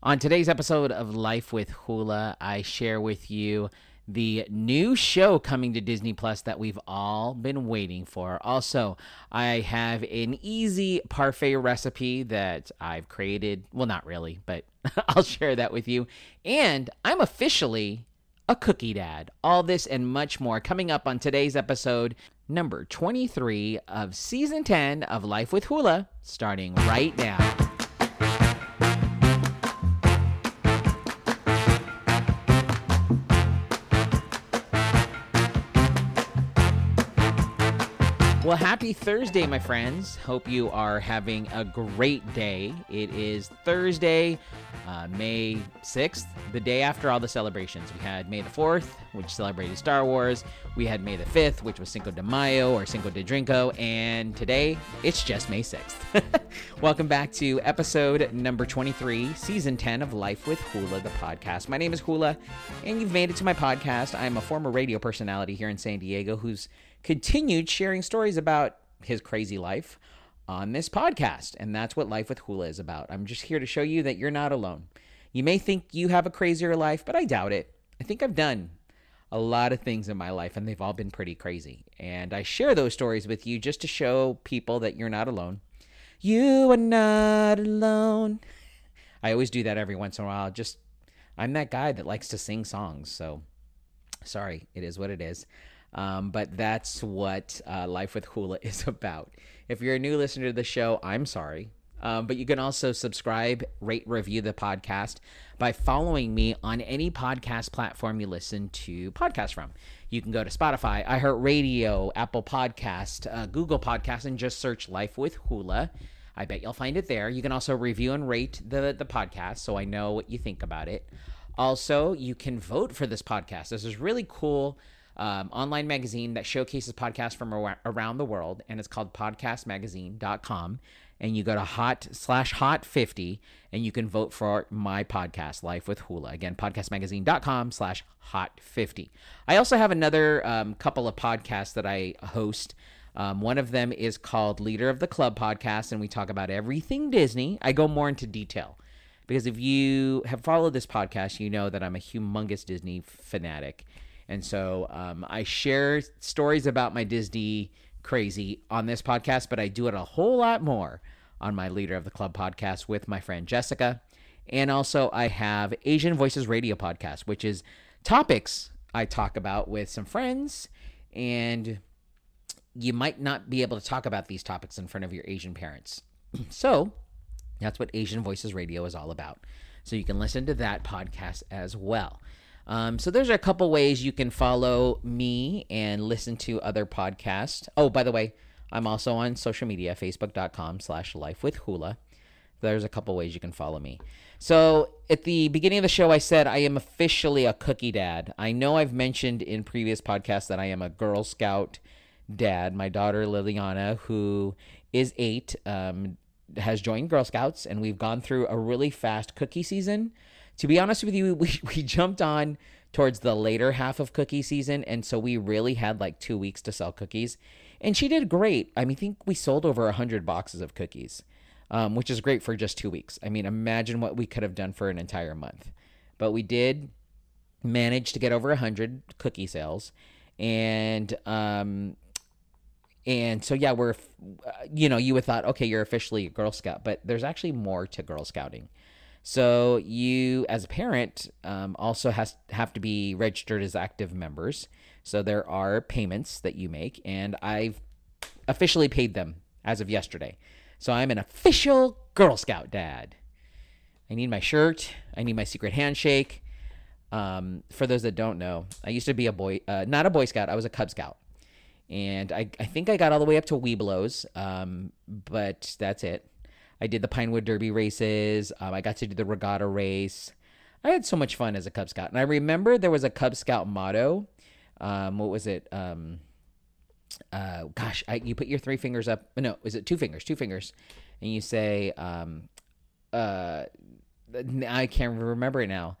On today's episode of Life with Hula, I share with you the new show coming to Disney Plus that we've all been waiting for. Also, I have an easy parfait recipe that I've created. Well, not really, but I'll share that with you. And I'm officially a cookie dad. All this and much more coming up on today's episode, number 23 of season 10 of Life with Hula, starting right now. Well, happy Thursday, my friends. Hope you are having a great day. It is Thursday, uh, May 6th, the day after all the celebrations. We had May the 4th, which celebrated Star Wars. We had May the 5th, which was Cinco de Mayo or Cinco de Drinko. And today, it's just May 6th. Welcome back to episode number 23, season 10 of Life with Hula, the podcast. My name is Hula, and you've made it to my podcast. I'm a former radio personality here in San Diego who's continued sharing stories about his crazy life on this podcast. And that's what Life with Hula is about. I'm just here to show you that you're not alone. You may think you have a crazier life, but I doubt it. I think I've done a lot of things in my life, and they've all been pretty crazy. And I share those stories with you just to show people that you're not alone. You are not alone. I always do that every once in a while. Just, I'm that guy that likes to sing songs. So, sorry, it is what it is. Um, but that's what uh, Life with Hula is about. If you're a new listener to the show, I'm sorry. Um, but you can also subscribe, rate, review the podcast by following me on any podcast platform you listen to podcasts from. You can go to Spotify, iHeartRadio, Apple Podcast, uh, Google Podcast, and just search Life with Hula. I bet you'll find it there. You can also review and rate the the podcast, so I know what you think about it. Also, you can vote for this podcast. This is really cool um, online magazine that showcases podcasts from around the world, and it's called podcastmagazine.com. And you go to hot slash hot 50 and you can vote for my podcast, Life with Hula. Again, podcastmagazine.com slash hot 50. I also have another um, couple of podcasts that I host. Um, one of them is called Leader of the Club podcast, and we talk about everything Disney. I go more into detail because if you have followed this podcast, you know that I'm a humongous Disney fanatic. And so um, I share stories about my Disney crazy on this podcast, but I do it a whole lot more on my Leader of the Club podcast with my friend Jessica. And also, I have Asian Voices Radio podcast, which is topics I talk about with some friends. And you might not be able to talk about these topics in front of your Asian parents. so, that's what Asian Voices Radio is all about. So, you can listen to that podcast as well. Um, so those are a couple ways you can follow me and listen to other podcasts. Oh, by the way, I'm also on social media, facebook.com slash life with hula. There's a couple ways you can follow me. So at the beginning of the show, I said I am officially a cookie dad. I know I've mentioned in previous podcasts that I am a Girl Scout dad. My daughter Liliana, who is eight, um, has joined Girl Scouts, and we've gone through a really fast cookie season to be honest with you, we, we jumped on towards the later half of cookie season. And so we really had like two weeks to sell cookies. And she did great. I mean, I think we sold over 100 boxes of cookies, um, which is great for just two weeks. I mean, imagine what we could have done for an entire month. But we did manage to get over 100 cookie sales. And, um, and so, yeah, we're, you know, you would thought, okay, you're officially a Girl Scout, but there's actually more to Girl Scouting. So you, as a parent, um, also has have to be registered as active members. So there are payments that you make, and I've officially paid them as of yesterday. So I'm an official Girl Scout dad. I need my shirt. I need my secret handshake. Um, for those that don't know, I used to be a boy, uh, not a Boy Scout. I was a Cub Scout, and I, I think I got all the way up to Webelos, um, but that's it. I did the Pinewood Derby races. Um, I got to do the regatta race. I had so much fun as a Cub Scout. And I remember there was a Cub Scout motto. Um, what was it? Um, uh, gosh, I, you put your three fingers up. No, is it two fingers? Two fingers. And you say, um, uh, I can't remember it now.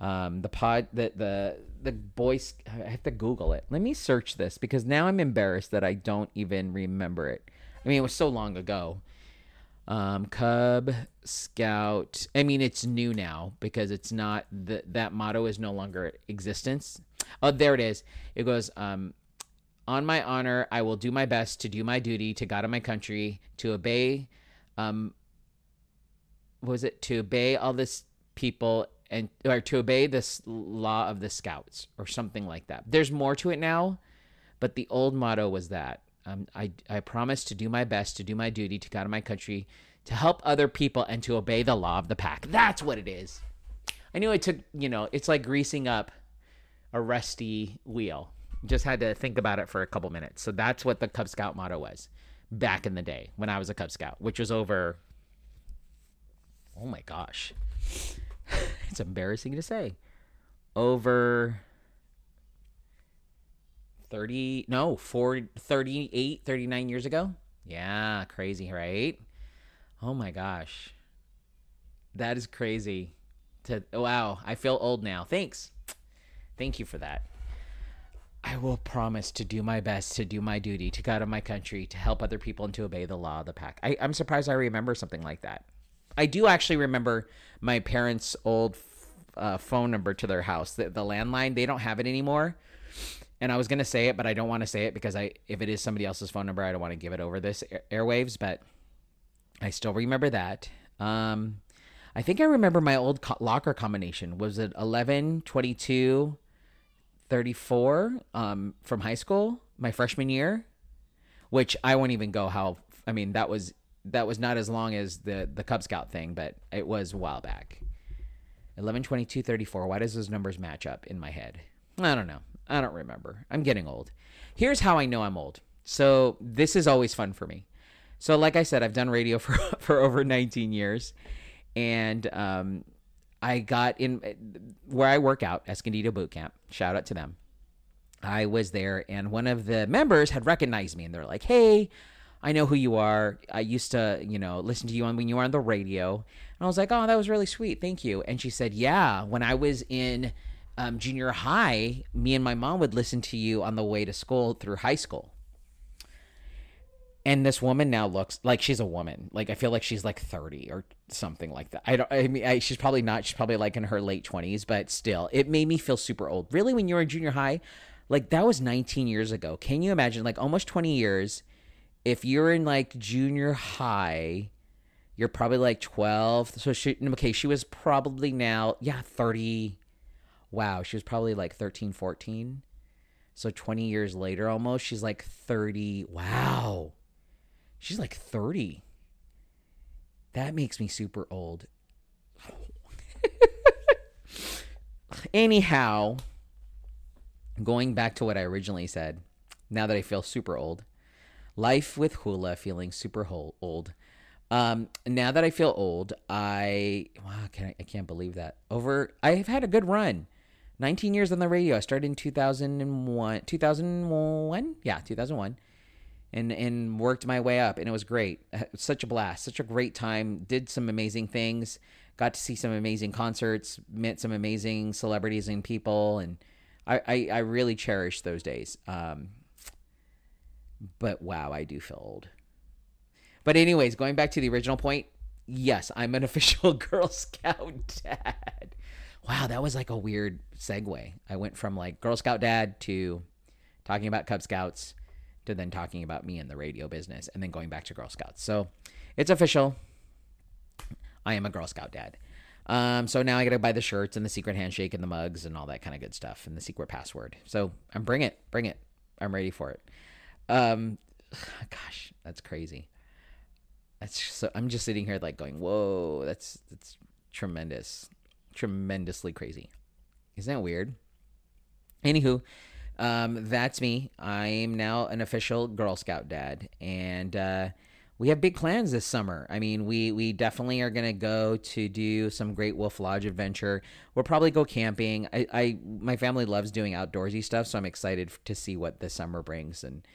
Um, the pod, the, the, the boys, I have to Google it. Let me search this because now I'm embarrassed that I don't even remember it. I mean, it was so long ago. Um, Cub Scout. I mean, it's new now because it's not the, that motto is no longer existence. Oh, there it is. It goes, um, on my honor, I will do my best to do my duty to God and my country, to obey, um, was it? To obey all this people and or to obey this law of the scouts or something like that. There's more to it now, but the old motto was that. Um, I, I promise to do my best to do my duty to God and my country, to help other people, and to obey the law of the pack. That's what it is. I knew it took, you know, it's like greasing up a rusty wheel. Just had to think about it for a couple minutes. So that's what the Cub Scout motto was back in the day when I was a Cub Scout, which was over. Oh my gosh. it's embarrassing to say. Over 30 no 4 38 39 years ago? Yeah crazy right? Oh my gosh. That is crazy to wow i feel old now. Thanks. Thank you for that. I will promise to do my best to do my duty to god and my country to help other people and to obey the law of the pack. I, i'm surprised i remember something like that. I do actually remember my parents old uh, phone number to their house. The, the landline they don't have it anymore and I was gonna say it, but I don't want to say it because I, if it is somebody else's phone number, I don't want to give it over this air- airwaves. But I still remember that. Um, I think I remember my old co- locker combination. Was it 11, 22, 34 um, from high school, my freshman year? Which I won't even go how. I mean, that was that was not as long as the the Cub Scout thing, but it was a while back. 11, 22, 34. Why does those numbers match up in my head? I don't know. I don't remember. I'm getting old. Here's how I know I'm old. So this is always fun for me. So like I said, I've done radio for for over 19 years, and um, I got in where I work out, Escondido Boot Camp. Shout out to them. I was there, and one of the members had recognized me, and they're like, "Hey, I know who you are. I used to, you know, listen to you on when you were on the radio." And I was like, "Oh, that was really sweet. Thank you." And she said, "Yeah, when I was in." Um, junior high, me and my mom would listen to you on the way to school through high school. And this woman now looks like she's a woman. Like I feel like she's like 30 or something like that. I don't I mean I, she's probably not. She's probably like in her late 20s, but still, it made me feel super old. Really when you were in junior high, like that was 19 years ago. Can you imagine like almost 20 years if you're in like junior high, you're probably like 12. So she okay, she was probably now yeah, 30 wow, she was probably like 13, 14. So 20 years later almost, she's like 30. Wow. She's like 30. That makes me super old. Anyhow, going back to what I originally said, now that I feel super old, life with hula feeling super old. Um, now that I feel old, I wow, can I, I can't believe that. Over, I've had a good run. 19 years on the radio. I started in 2001, 2001, yeah, 2001, and and worked my way up, and it was great. Such a blast, such a great time. Did some amazing things. Got to see some amazing concerts. Met some amazing celebrities and people, and I I, I really cherish those days. Um, but wow, I do feel old. But anyways, going back to the original point, yes, I'm an official Girl Scout dad wow, that was like a weird segue. I went from like Girl Scout dad to talking about Cub Scouts to then talking about me in the radio business and then going back to Girl Scouts. So it's official. I am a Girl Scout dad. Um, so now I got to buy the shirts and the secret handshake and the mugs and all that kind of good stuff and the secret password. So I'm bring it, bring it. I'm ready for it. Um, gosh, that's crazy. That's so. I'm just sitting here like going, whoa, that's that's tremendous tremendously crazy. Isn't that weird? Anywho, um, that's me. I am now an official Girl Scout dad, and uh, we have big plans this summer. I mean, we we definitely are gonna go to do some Great Wolf Lodge adventure. We'll probably go camping. I, I my family loves doing outdoorsy stuff, so I'm excited to see what the summer brings and.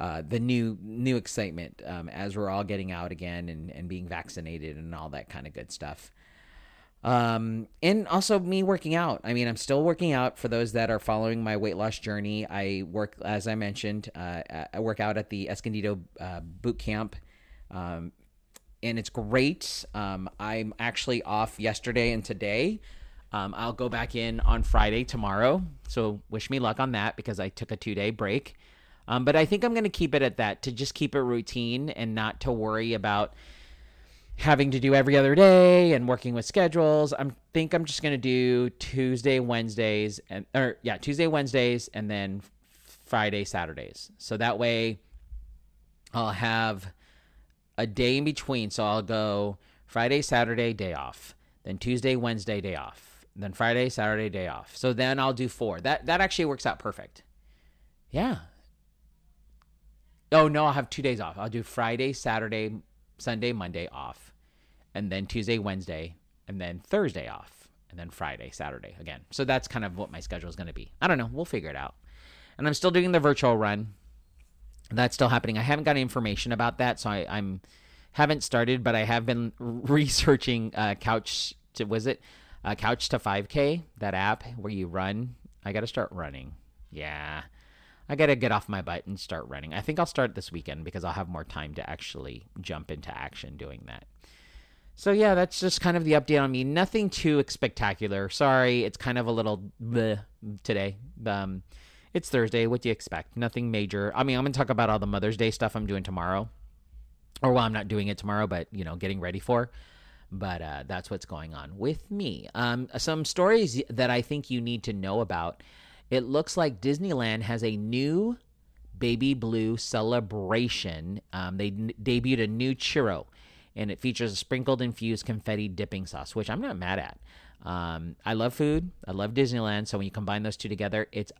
Uh, the new new excitement um, as we're all getting out again and, and being vaccinated and all that kind of good stuff um and also me working out i mean i'm still working out for those that are following my weight loss journey i work as i mentioned uh, i work out at the escondido uh, boot camp um, and it's great. Um, I'm actually off yesterday and today. Um, I'll go back in on Friday tomorrow. So wish me luck on that because I took a two day break. Um, but I think I'm going to keep it at that to just keep it routine and not to worry about having to do every other day and working with schedules. I think I'm just going to do Tuesday, Wednesdays, and or yeah, Tuesday, Wednesdays, and then Friday, Saturdays. So that way, I'll have a day in between. So I'll go Friday, Saturday, day off, then Tuesday, Wednesday, day off, then Friday, Saturday, day off. So then I'll do four. That that actually works out perfect. Yeah. Oh no, I'll have two days off. I'll do Friday, Saturday, Sunday, Monday off, and then Tuesday, Wednesday, and then Thursday off, and then Friday, Saturday again. So that's kind of what my schedule is going to be. I don't know. We'll figure it out. And I'm still doing the virtual run. That's still happening. I haven't got information about that, so I, I'm haven't started, but I have been researching uh, Couch to was it uh, Couch to 5K that app where you run. I got to start running. Yeah. I got to get off my butt and start running. I think I'll start this weekend because I'll have more time to actually jump into action doing that. So yeah, that's just kind of the update on me. Nothing too spectacular. Sorry, it's kind of a little today. Um, it's Thursday. What do you expect? Nothing major. I mean, I'm gonna talk about all the Mother's Day stuff I'm doing tomorrow, or well, I'm not doing it tomorrow, but you know, getting ready for. But uh, that's what's going on with me. Um, some stories that I think you need to know about. It looks like Disneyland has a new baby blue celebration. Um, they n- debuted a new churro, and it features a sprinkled infused confetti dipping sauce, which I'm not mad at. Um, I love food. I love Disneyland. So when you combine those two together, it's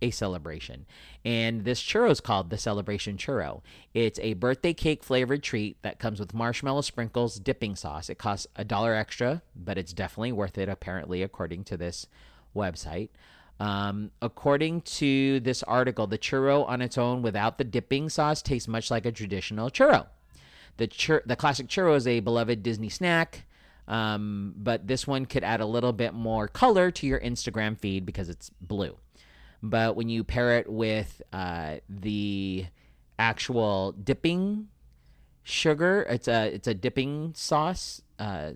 a celebration. And this churro is called the Celebration Churro. It's a birthday cake flavored treat that comes with marshmallow sprinkles, dipping sauce. It costs a dollar extra, but it's definitely worth it, apparently, according to this website. Um, according to this article, the churro on its own without the dipping sauce tastes much like a traditional churro. The, chur- the classic churro is a beloved Disney snack. Um, but this one could add a little bit more color to your Instagram feed because it's blue. But when you pair it with uh, the actual dipping sugar, it's a it's a dipping sauce. Uh,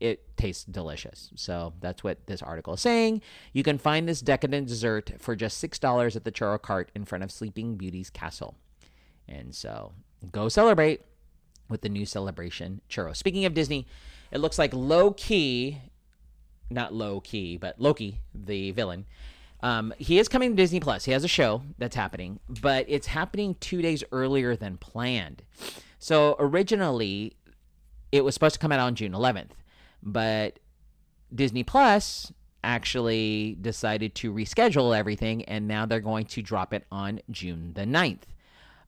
it tastes delicious. So that's what this article is saying. You can find this decadent dessert for just six dollars at the churro cart in front of Sleeping Beauty's castle. And so go celebrate with the new celebration churro. Speaking of Disney, it looks like Loki, not low key, but Loki, the villain, um, he is coming to Disney Plus. He has a show that's happening, but it's happening two days earlier than planned. So originally, it was supposed to come out on June 11th, but Disney Plus actually decided to reschedule everything, and now they're going to drop it on June the 9th.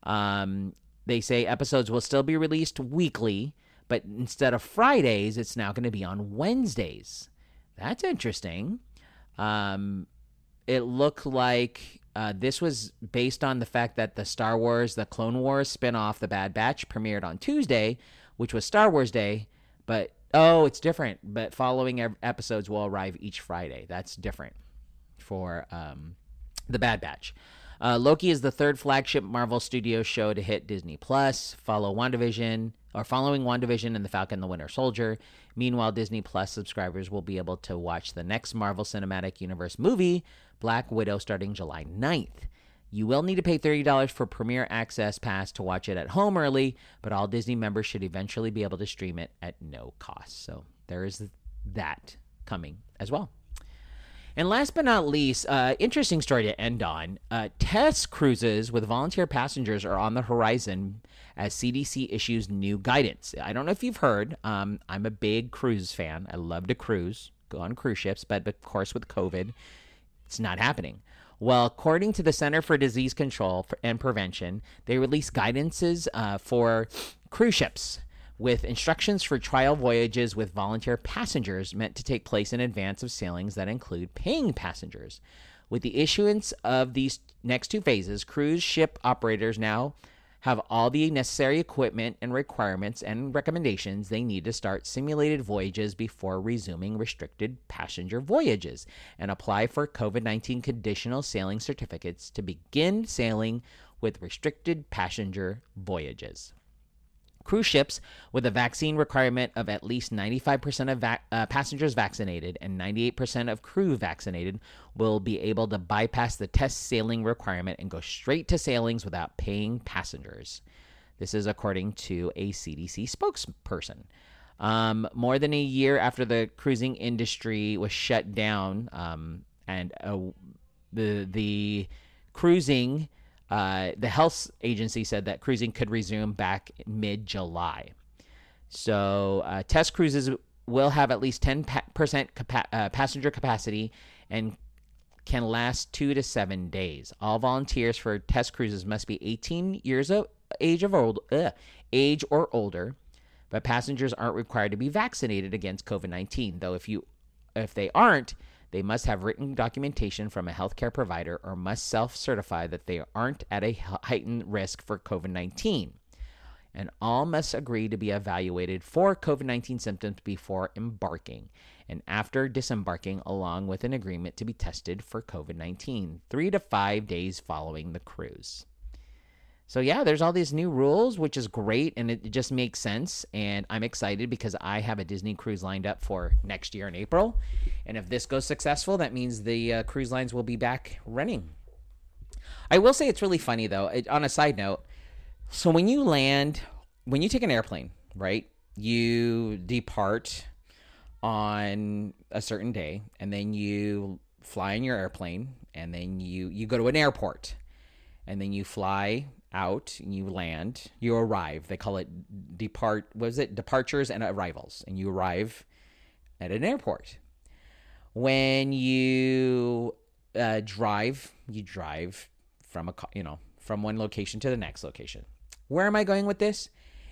Um, they say episodes will still be released weekly, but instead of Fridays, it's now going to be on Wednesdays. That's interesting. Um, it looked like uh, this was based on the fact that the Star Wars, the Clone Wars spinoff, The Bad Batch, premiered on Tuesday, which was Star Wars Day. But oh, it's different. But following episodes will arrive each Friday. That's different for um, The Bad Batch. Uh, Loki is the third flagship Marvel Studios show to hit Disney Plus. Follow WandaVision or following WandaVision and The Falcon and the Winter Soldier. Meanwhile, Disney Plus subscribers will be able to watch the next Marvel Cinematic Universe movie, Black Widow starting July 9th. You will need to pay $30 for Premier Access Pass to watch it at home early, but all Disney members should eventually be able to stream it at no cost. So there is that coming as well. And last but not least, uh, interesting story to end on. Uh, test cruises with volunteer passengers are on the horizon as CDC issues new guidance. I don't know if you've heard. Um, I'm a big cruise fan. I love to cruise, go on cruise ships, but of course with COVID, it's not happening. Well, according to the Center for Disease Control and Prevention, they released guidances uh, for cruise ships with instructions for trial voyages with volunteer passengers meant to take place in advance of sailings that include paying passengers. With the issuance of these next two phases, cruise ship operators now have all the necessary equipment and requirements and recommendations they need to start simulated voyages before resuming restricted passenger voyages and apply for COVID 19 conditional sailing certificates to begin sailing with restricted passenger voyages. Cruise ships with a vaccine requirement of at least 95% of uh, passengers vaccinated and 98% of crew vaccinated will be able to bypass the test sailing requirement and go straight to sailings without paying passengers. This is according to a CDC spokesperson. Um, more than a year after the cruising industry was shut down, um, and uh, the the cruising, uh, the health agency said that cruising could resume back mid July. So uh, test cruises will have at least ten percent capa- uh, passenger capacity and can last two to seven days. All volunteers for test cruises must be 18 years of age of old age or older but passengers aren't required to be vaccinated against COVID-19. Though if you if they aren't, they must have written documentation from a healthcare provider or must self-certify that they aren't at a heightened risk for COVID-19. And all must agree to be evaluated for COVID 19 symptoms before embarking and after disembarking, along with an agreement to be tested for COVID 19 three to five days following the cruise. So yeah, there's all these new rules, which is great, and it just makes sense. And I'm excited because I have a Disney cruise lined up for next year in April, and if this goes successful, that means the uh, cruise lines will be back running. I will say it's really funny though. It, on a side note, so when you land, when you take an airplane, right? You depart on a certain day, and then you fly in your airplane, and then you you go to an airport, and then you fly out you land, you arrive. They call it depart. Was it departures and arrivals? And you arrive at an airport. When you uh, drive, you drive from a you know from one location to the next location. Where am I going with this?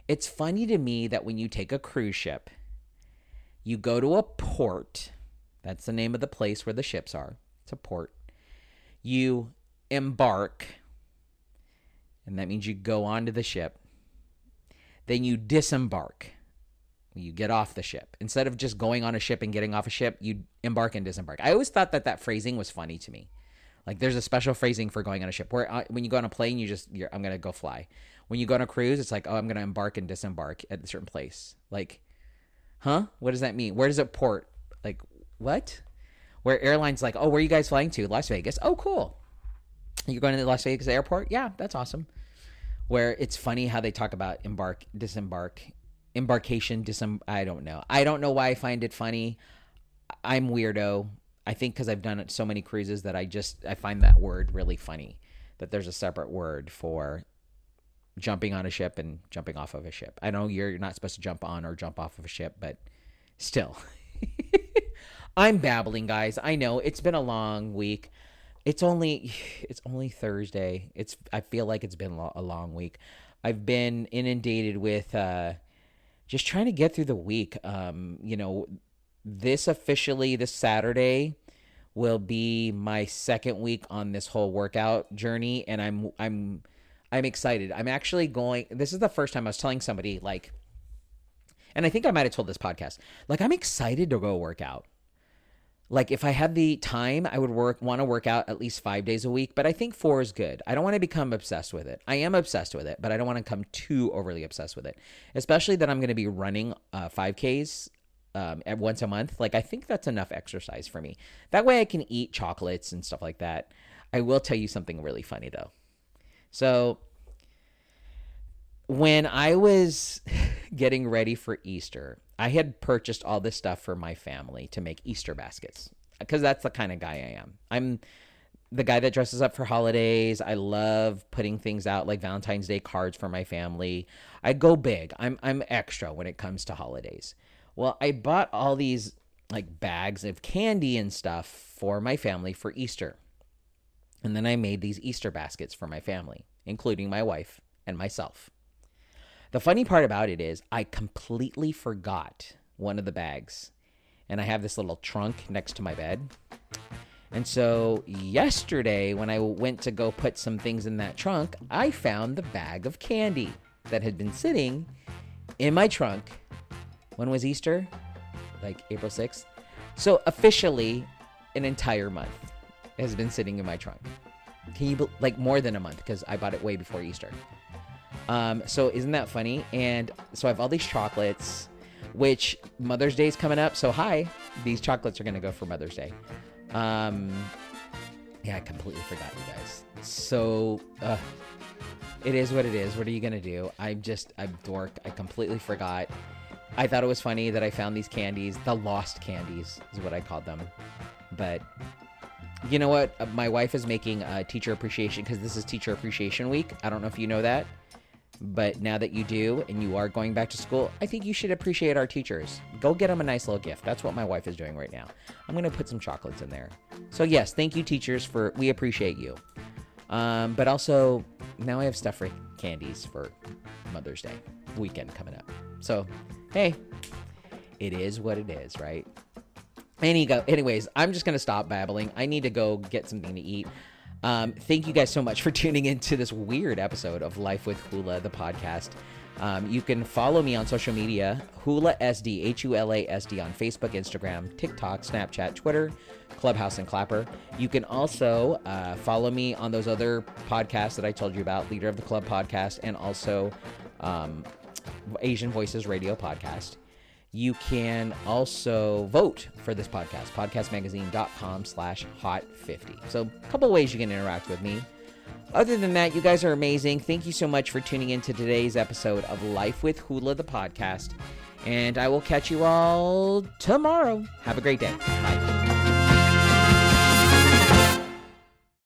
It's funny to me that when you take a cruise ship, you go to a port. That's the name of the place where the ships are. It's a port. You embark and that means you go onto the ship. Then you disembark. You get off the ship. Instead of just going on a ship and getting off a ship, you embark and disembark. I always thought that that phrasing was funny to me. Like there's a special phrasing for going on a ship where uh, when you go on a plane, you just I'm gonna go fly. When you go on a cruise, it's like oh I'm gonna embark and disembark at a certain place. Like, huh? What does that mean? Where does it port? Like what? Where airlines like oh where are you guys flying to? Las Vegas. Oh cool. You're going to the Las Vegas airport? Yeah, that's awesome where it's funny how they talk about embark, disembark, embarkation, disem. I don't know. I don't know why I find it funny. I'm weirdo. I think because I've done so many cruises that I just I find that word really funny. That there's a separate word for jumping on a ship and jumping off of a ship. I know you're not supposed to jump on or jump off of a ship, but still. I'm babbling, guys. I know it's been a long week. It's only it's only Thursday. It's I feel like it's been a long week. I've been inundated with uh just trying to get through the week. Um, you know, this officially this Saturday will be my second week on this whole workout journey and I'm I'm I'm excited. I'm actually going this is the first time I was telling somebody like and I think I might have told this podcast. Like I'm excited to go work out like if I had the time, I would work want to work out at least five days a week. But I think four is good. I don't want to become obsessed with it. I am obsessed with it, but I don't want to become too overly obsessed with it. Especially that I'm going to be running uh, 5Ks um, at once a month. Like I think that's enough exercise for me. That way I can eat chocolates and stuff like that. I will tell you something really funny though. So when I was getting ready for Easter, I had purchased all this stuff for my family to make Easter baskets because that's the kind of guy I am. I'm the guy that dresses up for holidays. I love putting things out like Valentine's Day cards for my family. I go big. I'm I'm extra when it comes to holidays. Well, I bought all these like bags of candy and stuff for my family for Easter. And then I made these Easter baskets for my family, including my wife and myself. The funny part about it is I completely forgot one of the bags. And I have this little trunk next to my bed. And so yesterday, when I went to go put some things in that trunk, I found the bag of candy that had been sitting in my trunk. When was Easter? Like April 6th. So officially, an entire month has been sitting in my trunk. Can you, like, more than a month because I bought it way before Easter. Um, so isn't that funny? And so I have all these chocolates, which Mother's Day is coming up. So hi, these chocolates are gonna go for Mother's Day. Um, yeah, I completely forgot you guys. So uh, it is what it is. What are you gonna do? I'm just I'm dork. I completely forgot. I thought it was funny that I found these candies. The lost candies is what I called them. But you know what? Uh, My wife is making a teacher appreciation because this is Teacher Appreciation Week. I don't know if you know that, but now that you do and you are going back to school, I think you should appreciate our teachers. Go get them a nice little gift. That's what my wife is doing right now. I'm going to put some chocolates in there. So, yes, thank you, teachers, for we appreciate you. Um, but also, now I have stuff for candies for Mother's Day weekend coming up. So, hey, it is what it is, right? Any go. Anyways, I'm just gonna stop babbling. I need to go get something to eat. Um, thank you guys so much for tuning into this weird episode of Life with Hula, the podcast. Um, you can follow me on social media, Hula SD, H U L A S D, on Facebook, Instagram, TikTok, Snapchat, Twitter, Clubhouse, and Clapper. You can also uh, follow me on those other podcasts that I told you about, Leader of the Club podcast, and also um, Asian Voices Radio podcast. You can also vote for this podcast, podcastmagazine.com slash hot 50. So a couple ways you can interact with me. Other than that, you guys are amazing. Thank you so much for tuning in to today's episode of Life with Hula, the podcast. And I will catch you all tomorrow. Have a great day. Bye.